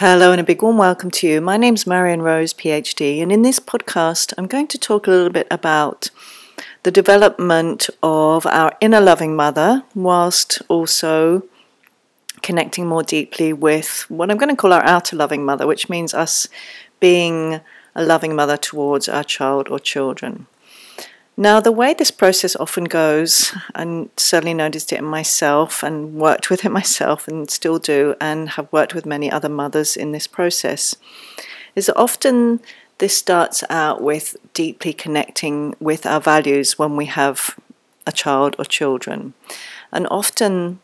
Hello and a big warm welcome to you. My name's Marion Rose, PhD, and in this podcast, I'm going to talk a little bit about the development of our inner loving mother, whilst also connecting more deeply with what I'm going to call our outer loving mother, which means us being a loving mother towards our child or children. Now, the way this process often goes, and certainly noticed it in myself and worked with it myself and still do, and have worked with many other mothers in this process, is often this starts out with deeply connecting with our values when we have a child or children. And often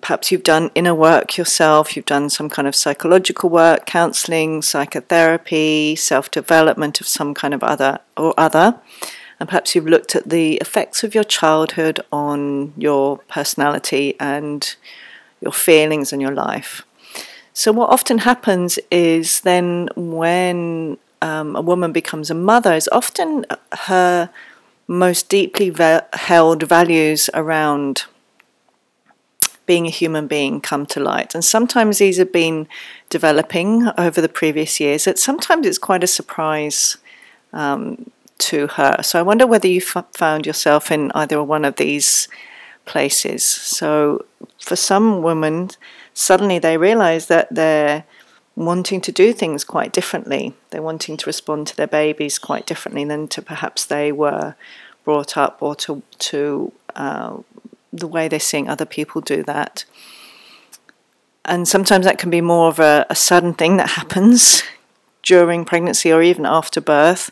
perhaps you've done inner work yourself, you've done some kind of psychological work, counseling, psychotherapy, self development of some kind of other or other. And perhaps you've looked at the effects of your childhood on your personality and your feelings and your life. So, what often happens is then when um, a woman becomes a mother, is often her most deeply ve- held values around being a human being come to light. And sometimes these have been developing over the previous years. That sometimes it's quite a surprise um, to her. So I wonder whether you f- found yourself in either one of these places. So for some women, suddenly they realize that they're wanting to do things quite differently. They're wanting to respond to their babies quite differently than to perhaps they were brought up or to to uh, the way they're seeing other people do that. And sometimes that can be more of a, a sudden thing that happens during pregnancy or even after birth.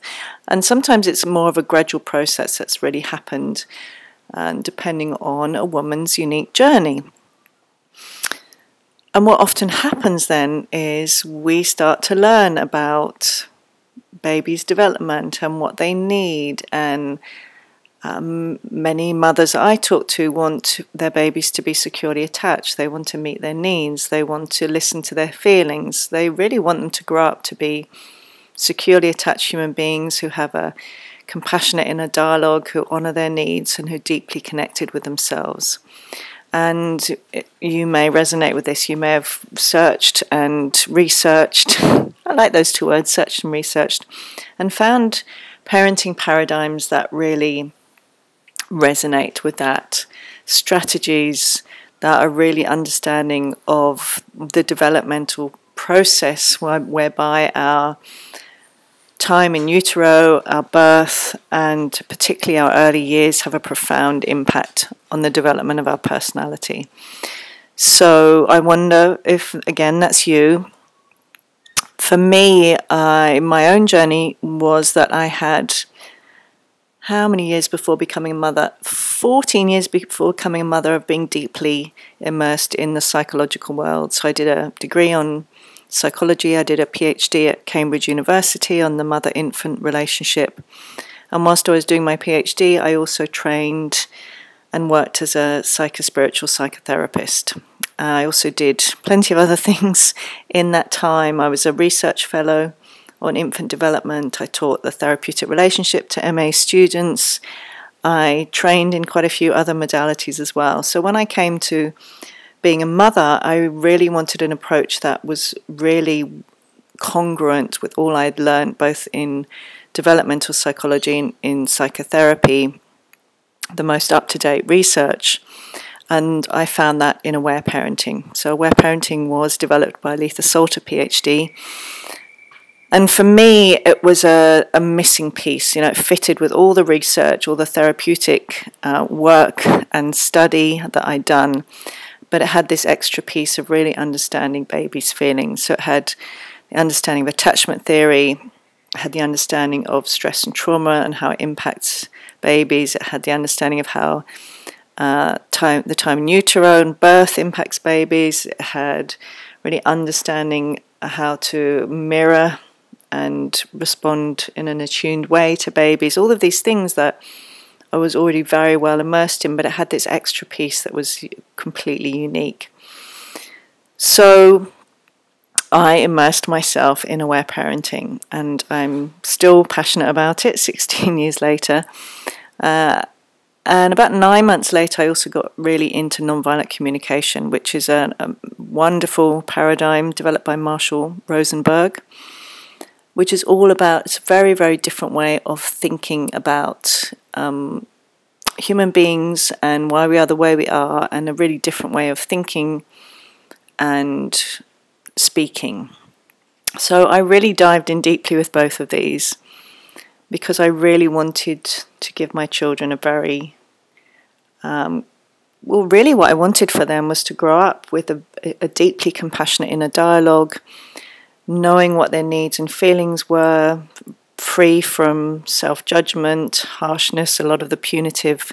And sometimes it's more of a gradual process that's really happened, and depending on a woman's unique journey. And what often happens then is we start to learn about babies' development and what they need and um, many mothers I talk to want their babies to be securely attached. They want to meet their needs. They want to listen to their feelings. They really want them to grow up to be securely attached human beings who have a compassionate inner dialogue, who honor their needs, and who are deeply connected with themselves. And you may resonate with this. You may have searched and researched. I like those two words, searched and researched, and found parenting paradigms that really resonate with that. Strategies that are really understanding of the developmental process whereby our time in utero, our birth, and particularly our early years have a profound impact on the development of our personality. So I wonder if, again, that's you. For me, my own journey was that I had how many years before becoming a mother? 14 years before becoming a mother of being deeply immersed in the psychological world. So I did a degree on psychology, I did a PhD at Cambridge University on the mother infant relationship. And whilst I was doing my PhD, I also trained and worked as a psychospiritual psychotherapist. I also did plenty of other things in that time. I was a research fellow on infant development. I taught the therapeutic relationship to MA students. I trained in quite a few other modalities as well. So when I came to being a mother, I really wanted an approach that was really congruent with all I'd learned, both in developmental psychology and in psychotherapy, the most up to date research. And I found that in aware parenting. So, aware parenting was developed by Aletha Solter, PhD, and for me, it was a, a missing piece. You know, it fitted with all the research, all the therapeutic uh, work and study that I'd done, but it had this extra piece of really understanding babies' feelings. So it had the understanding of attachment theory, had the understanding of stress and trauma and how it impacts babies. It had the understanding of how uh, time, the time in utero and birth impacts babies. It had really understanding how to mirror and respond in an attuned way to babies, all of these things that I was already very well immersed in, but it had this extra piece that was completely unique. So I immersed myself in aware parenting, and I'm still passionate about it 16 years later. Uh, And about nine months later, I also got really into nonviolent communication, which is a, a wonderful paradigm developed by Marshall Rosenberg, which is all about it's a very, very different way of thinking about um, human beings and why we are the way we are, and a really different way of thinking and speaking. So I really dived in deeply with both of these because I really wanted to give my children a very um, well, really, what I wanted for them was to grow up with a, a deeply compassionate inner dialogue, knowing what their needs and feelings were, free from self judgment, harshness, a lot of the punitive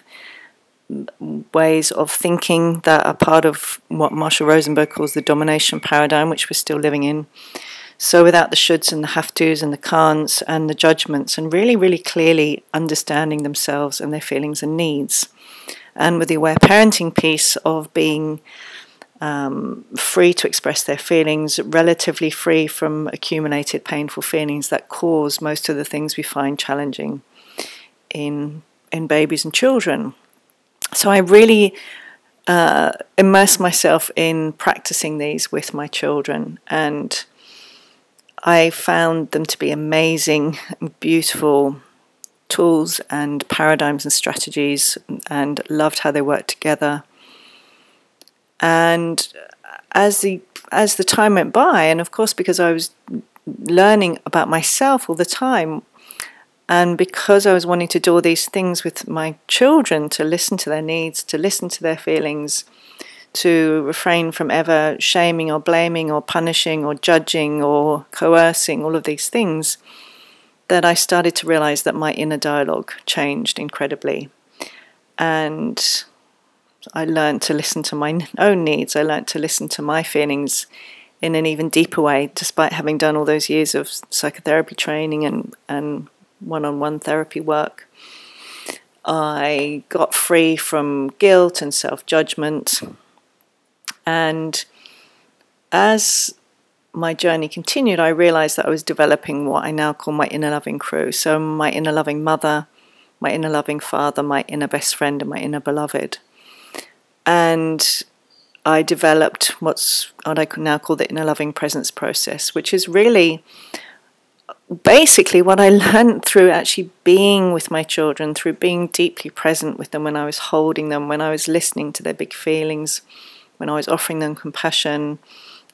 ways of thinking that are part of what Marshall Rosenberg calls the domination paradigm, which we're still living in. So, without the shoulds and the have tos and the can'ts and the judgments, and really, really clearly understanding themselves and their feelings and needs. And with the aware parenting piece of being um, free to express their feelings, relatively free from accumulated painful feelings that cause most of the things we find challenging in in babies and children. So I really uh, immerse myself in practicing these with my children, and I found them to be amazing, beautiful tools and paradigms and strategies, and loved how they worked together. And as the as the time went by, and of course because I was learning about myself all the time, and because I was wanting to do all these things with my children, to listen to their needs, to listen to their feelings, to refrain from ever shaming or blaming or punishing or judging or coercing, all of these things, that I started to realize that my inner dialogue changed incredibly. And I learned to listen to my own needs. I learned to listen to my feelings in an even deeper way, despite having done all those years of psychotherapy training and, and one on one therapy work. I got free from guilt and self judgment. And as my journey continued, I realized that I was developing what I now call my inner loving crew. So, my inner loving mother, my inner loving father, my inner best friend, and my inner beloved. And I developed what's what I now call the inner loving presence process, which is really basically what I learned through actually being with my children, through being deeply present with them when I was holding them, when I was listening to their big feelings, when I was offering them compassion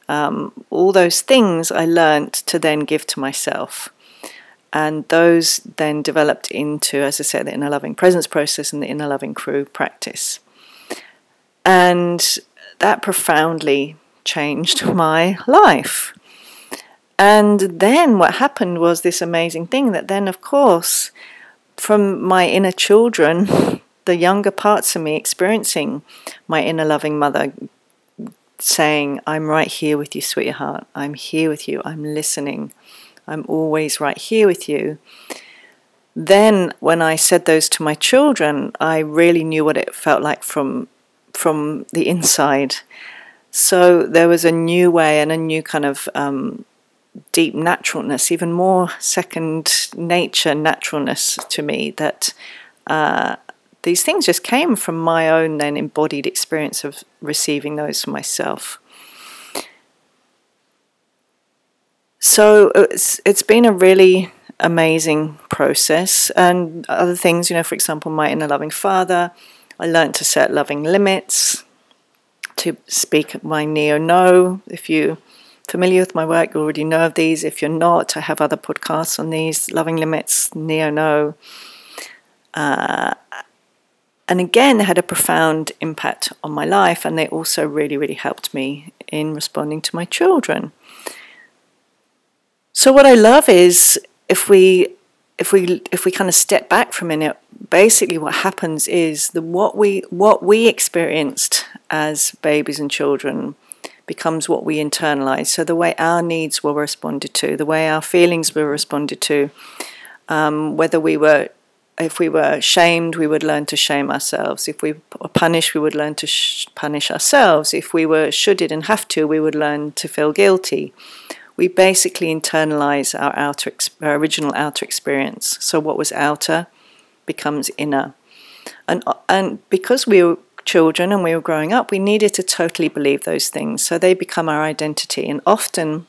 um, all those things I learnt to then give to myself. And those then developed into, as I said, the inner loving presence process and the inner loving crew practice. And that profoundly changed my life. And then what happened was this amazing thing that then, of course, from my inner children, the younger parts of me experiencing my inner loving mother saying, I'm right here with you, sweetheart. I'm here with you. I'm listening. I'm always right here with you. Then, when I said those to my children, I really knew what it felt like from, from the inside. So, there was a new way and a new kind of um, deep naturalness, even more second nature naturalness to me that uh, these things just came from my own then embodied experience of receiving those for myself. So it's it's been a really amazing process and other things, you know, for example, my inner loving father, I learned to set loving limits, to speak my neo no. If you're familiar with my work, you already know of these. If you're not, I have other podcasts on these loving limits, neo no. Uh, and again, had a profound impact on my life, and they also really, really helped me in responding to my children. So, what I love is if we if we if we kind of step back for a minute, basically what happens is the what we what we experienced as babies and children becomes what we internalize. So the way our needs were responded to, the way our feelings were responded to, um, whether we were if we were shamed, we would learn to shame ourselves. If we were punished, we would learn to sh- punish ourselves. If we were shoulded and have to, we would learn to feel guilty. We basically internalize our outer, our original outer experience. So what was outer becomes inner. And, and because we were children and we were growing up, we needed to totally believe those things. So they become our identity. And often,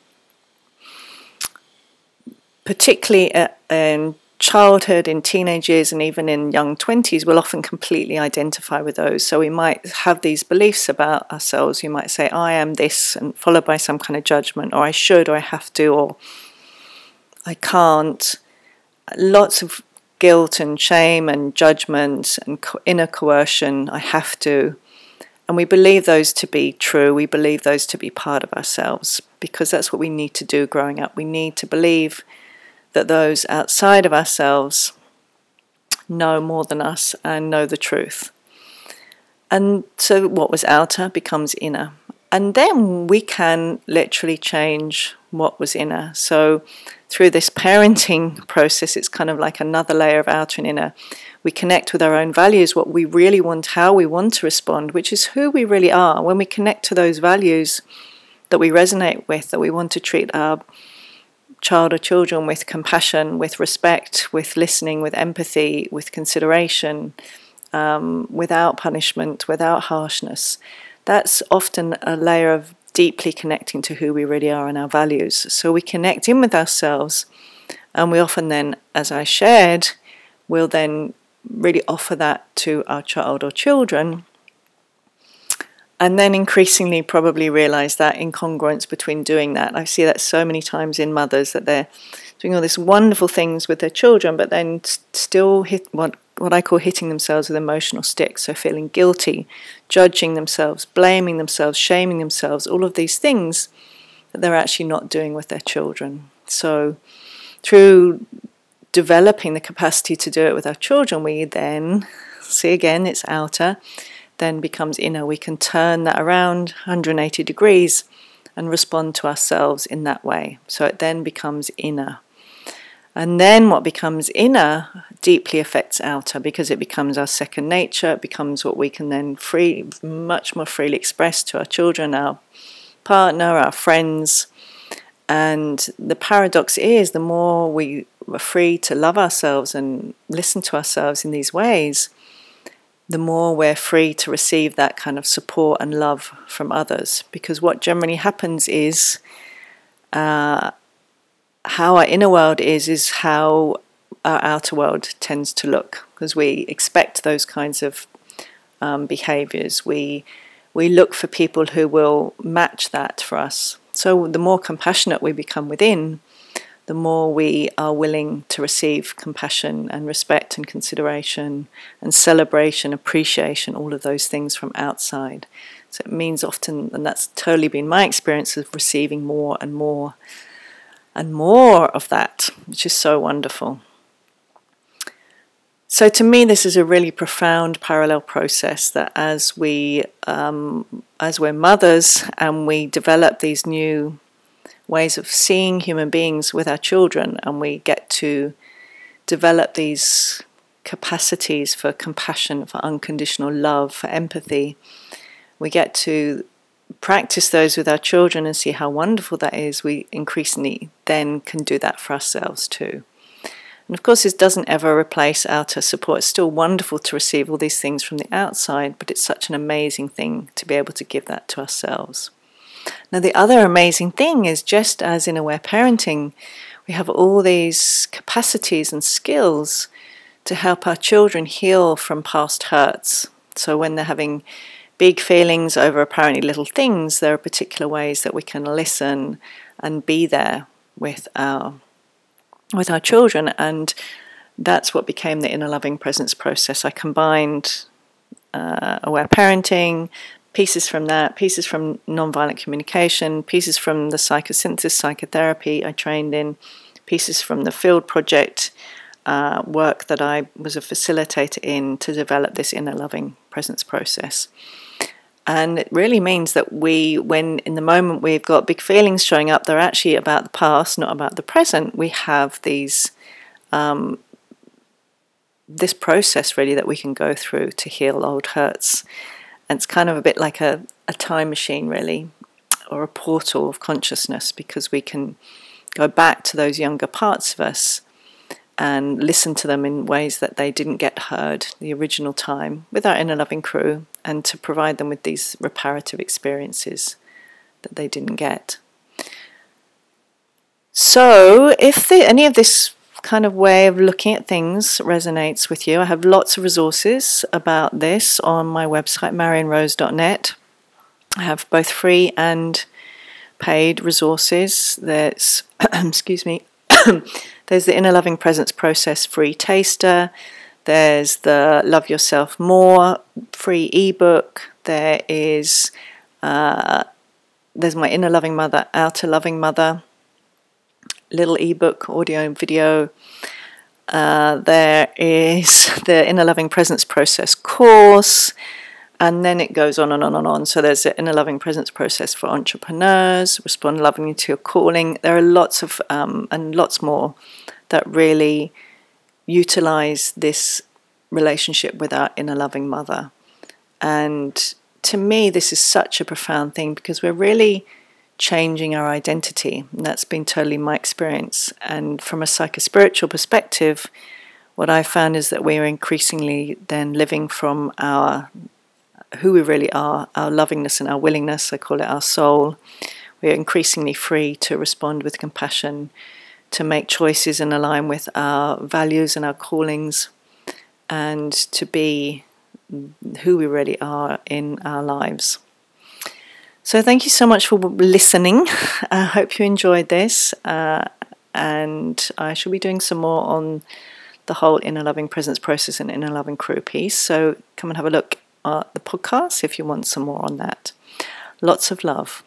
particularly in childhood, in teenage years, and even in young 20s, we'll often completely identify with those. So we might have these beliefs about ourselves. You might say, I am this, and followed by some kind of judgment, or I should, or I have to, or I can't. Lots of guilt and shame and judgment and inner coercion. I have to. And we believe those to be true. We believe those to be part of ourselves because that's what we need to do growing up. We need to believe that those outside of ourselves know more than us and know the truth. And so what was outer becomes inner. And then we can literally change what was inner. So through this parenting process, it's kind of like another layer of outer and inner. We connect with our own values, what we really want, how we want to respond, which is who we really are. When we connect to those values that we resonate with, that we want to treat our child or children with compassion, with respect, with listening, with empathy, with consideration, um, without punishment, without harshness. That's often a layer of deeply connecting to who we really are and our values. So we connect in with ourselves, and we often then, as I shared, will then really offer that to our child or children and then increasingly probably realize that incongruence between doing that. I see that so many times in mothers that they're doing all these wonderful things with their children, but then still hit what what I call hitting themselves with emotional sticks. So feeling guilty, judging themselves, blaming themselves, shaming themselves, all of these things that they're actually not doing with their children. So through developing the capacity to do it with our children, we then see again it's outer then becomes inner. We can turn that around 180 degrees and respond to ourselves in that way. So it then becomes inner. And then what becomes inner deeply affects outer because it becomes our second nature. It becomes what we can then free, much more freely express to our children, our partner, our friends. And the paradox is the more we are free to love ourselves and listen to ourselves in these ways, the more we're free to receive that kind of support and love from others. Because what generally happens is uh, how our inner world is, is how our outer world tends to look. Because we expect those kinds of um, behaviors. We, we look for people who will match that for us. So the more compassionate we become within, the more we are willing to receive compassion and respect and consideration and celebration, appreciation, all of those things from outside. So it means often, and that's totally been my experience of receiving more and more and more of that, which is so wonderful. So to me, this is a really profound parallel process that as we, um, as we're mothers and we develop these new ways of seeing human beings with our children, and we get to develop these capacities for compassion, for unconditional love, for empathy. We get to practice those with our children and see how wonderful that is. We increasingly then can do that for ourselves too. And of course, this doesn't ever replace outer support. It's still wonderful to receive all these things from the outside, but it's such an amazing thing to be able to give that to ourselves. Now, the other amazing thing is just as in aware parenting, we have all these capacities and skills to help our children heal from past hurts. So, when they're having big feelings over apparently little things, there are particular ways that we can listen and be there with our with our children and that's what became the inner loving presence process. I combined uh, aware parenting, pieces from that, pieces from nonviolent communication, pieces from the psychosynthesis psychotherapy I trained in, pieces from the field project uh, work that I was a facilitator in to develop this inner loving presence process. And it really means that we, when in the moment we've got big feelings showing up, they're actually about the past, not about the present. We have these, um, this process really that we can go through to heal old hurts and it's kind of a bit like a, a time machine, really, or a portal of consciousness because we can go back to those younger parts of us and listen to them in ways that they didn't get heard the original time with our inner loving crew and to provide them with these reparative experiences that they didn't get. So, if the, any of this kind of way of looking at things resonates with you, I have lots of resources about this on my website, marionrose.net. I have both free and paid resources. There's, excuse me, there's the Inner Loving Presence Process free taster. There's the Love Yourself More free ebook. There is uh, there's my Inner Loving Mother, Outer Loving Mother little ebook, audio and video. Uh, there is the Inner Loving Presence Process course and then it goes on and on and on. So there's the inner loving presence process for entrepreneurs, respond lovingly to your calling. There are lots of um, and lots more that really utilize this relationship with our inner loving mother. And to me, this is such a profound thing because we're really changing our identity. And that's been totally my experience. And from a psychospiritual perspective, what I found is that we're increasingly then living from our who we really are, our lovingness and our willingness, I call it our soul. We are increasingly free to respond with compassion, to make choices and align with our values and our callings, and to be who we really are in our lives. So, thank you so much for listening. I hope you enjoyed this, uh, and I shall be doing some more on the whole inner loving presence process and inner loving crew piece. So, come and have a look at the podcast if you want some more on that. Lots of love.